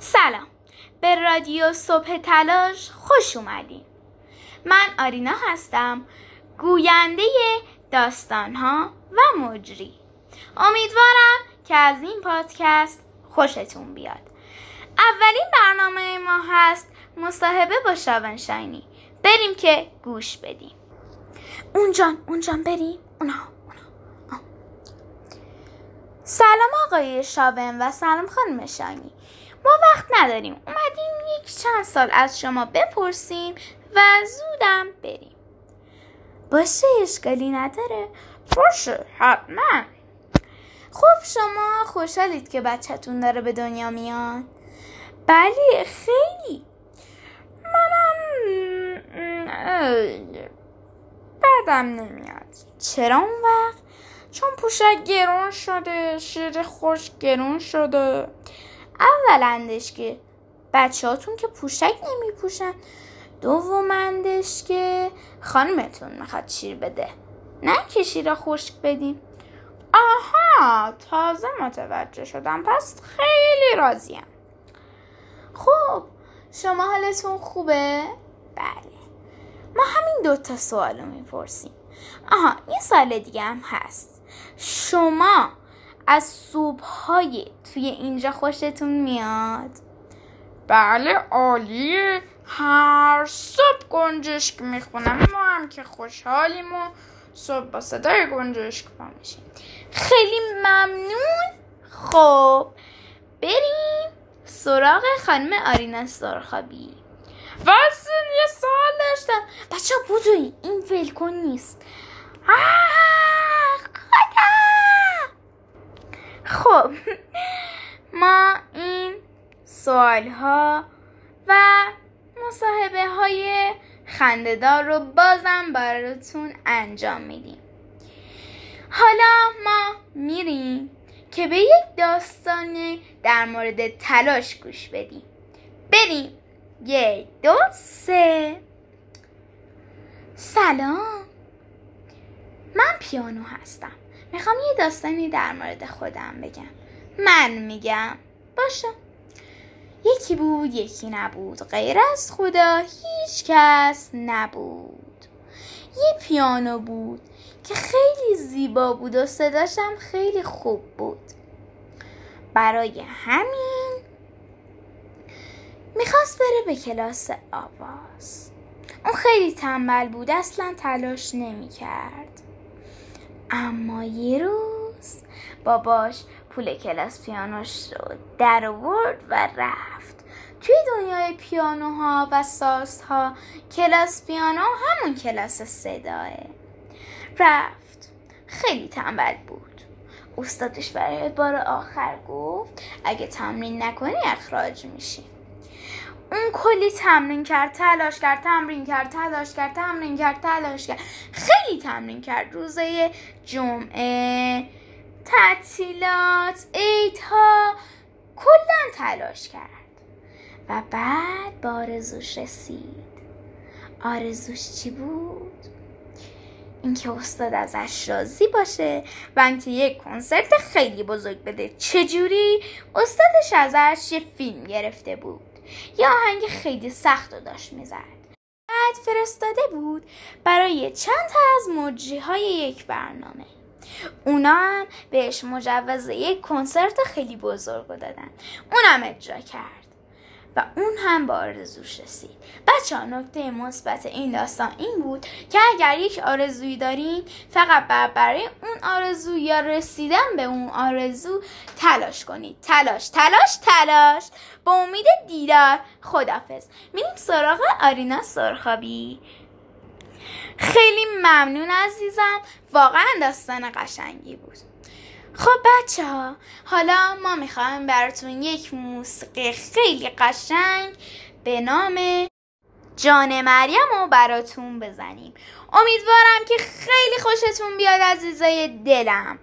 سلام. به رادیو صبح تلاش خوش اومدیم من آرینا هستم گوینده داستانها و مجری. امیدوارم که از این پادکست خوشتون بیاد. اولین برنامه ما هست مصاحبه با شاونشاینی بریم که گوش بدیم. اونجان اونجان بریم. اونا سلام آقای شاون و سلام خانم شاینی. ما وقت نداریم. اومدیم یک چند سال از شما بپرسیم و زودم بریم. باشه اشکالی نداره. باشه حتما. خب شما خوشحالید که بچهتون داره به دنیا میاد؟ بله خیلی. منم بعدم نمیاد. چرا اون وقت؟ چون پوشک گرون شده شیر خوش گرون شده. اولندش که بچه هاتون که پوشک نمی پوشن دومندش که خانمتون می‌خواد شیر بده. نه که شیر خشک بدیم. آها تازه متوجه شدم. پس خیلی راضیم. خب شما حالتون خوبه؟ بله. ما همین دوتا سوال رو می‌پرسیم. آها این سال دیگه هم هست. شما از صبح های توی اینجا خوشتون میاد؟ بله عالیه هر صبح گنجشک می‌خونم. ما هم که خوشحالیم و صبح با صدای گنجشک پا میشیم. خیلی ممنون. خب بریم سراغ خانم آرینا سرخابی. واسه یه سوال داشتم. بچه بودوی این ولکن نیست. خب ما این سوال ها و مصاحبه های خندهدار رو بازم براتون انجام میدیم. حالا ما میریم که به یک داستان در مورد تلاش گوش بدیم. بریم. یک دو سه. سلام. من پیانو هستم. می‌خوام یه داستانی در مورد خودم بگم. من میگم. باشه. یکی بود یکی نبود. غیر از خدا هیچ کس نبود. یه پیانو بود که خیلی زیبا بود و صداشم خیلی خوب بود. برای همین می‌خواست بره به کلاس آواز. اون خیلی تنبل بود اصلا تلاش نمی‌کرد. اما یه روز باباش پول کلاس پیانوش رو در آورد و رفت. توی دنیای پیانوها و سازها کلاس پیانو همون کلاس صداه. رفت. خیلی تنبل بود. استادش برای بار آخر گفت اگه تمرین نکنی اخراج میشی. اون کلی تمرین کرد تلاش کرد تمرین کرد تلاش کرد تمرین کرد تلاش کرد. خیلی تمرین کرد. روزای جمعه تعطیلات عیدها کلا تلاش کرد. و بعد به آرزوش رسید. آرزوش چی بود؟ اینکه استاد ازش راضی باشه و اینکه یک کنسرت خیلی بزرگ بده. چجوری؟ استادش ازش یه فیلم گرفته بود. یه آهنگ خیلی سخت رو داشت می‌زد. بعد فرستاده بود برای چند تا از مجری های یک برنامه. اونا هم بهش مجوز یک کنسرت خیلی بزرگ دادن. اونم اجرا کرد. و اون هم با آرزوش رسید. بچه ها نکته مثبت این داستان این بود که اگر یک آرزویی دارین فقط برای اون آرزو یا رسیدن به اون آرزو تلاش کنید. تلاش تلاش تلاش. با امید دیدار خدافز میریم سراغ آرینا سرخابی. خیلی ممنون عزیزم. واقعا داستان قشنگی بود. خب بچه ها حالا ما می‌خوایم براتون یک موسیقی خیلی قشنگ به نام جان مریم رو براتون بزنیم. امیدوارم که خیلی خوشتون بیاد عزیزای دلم.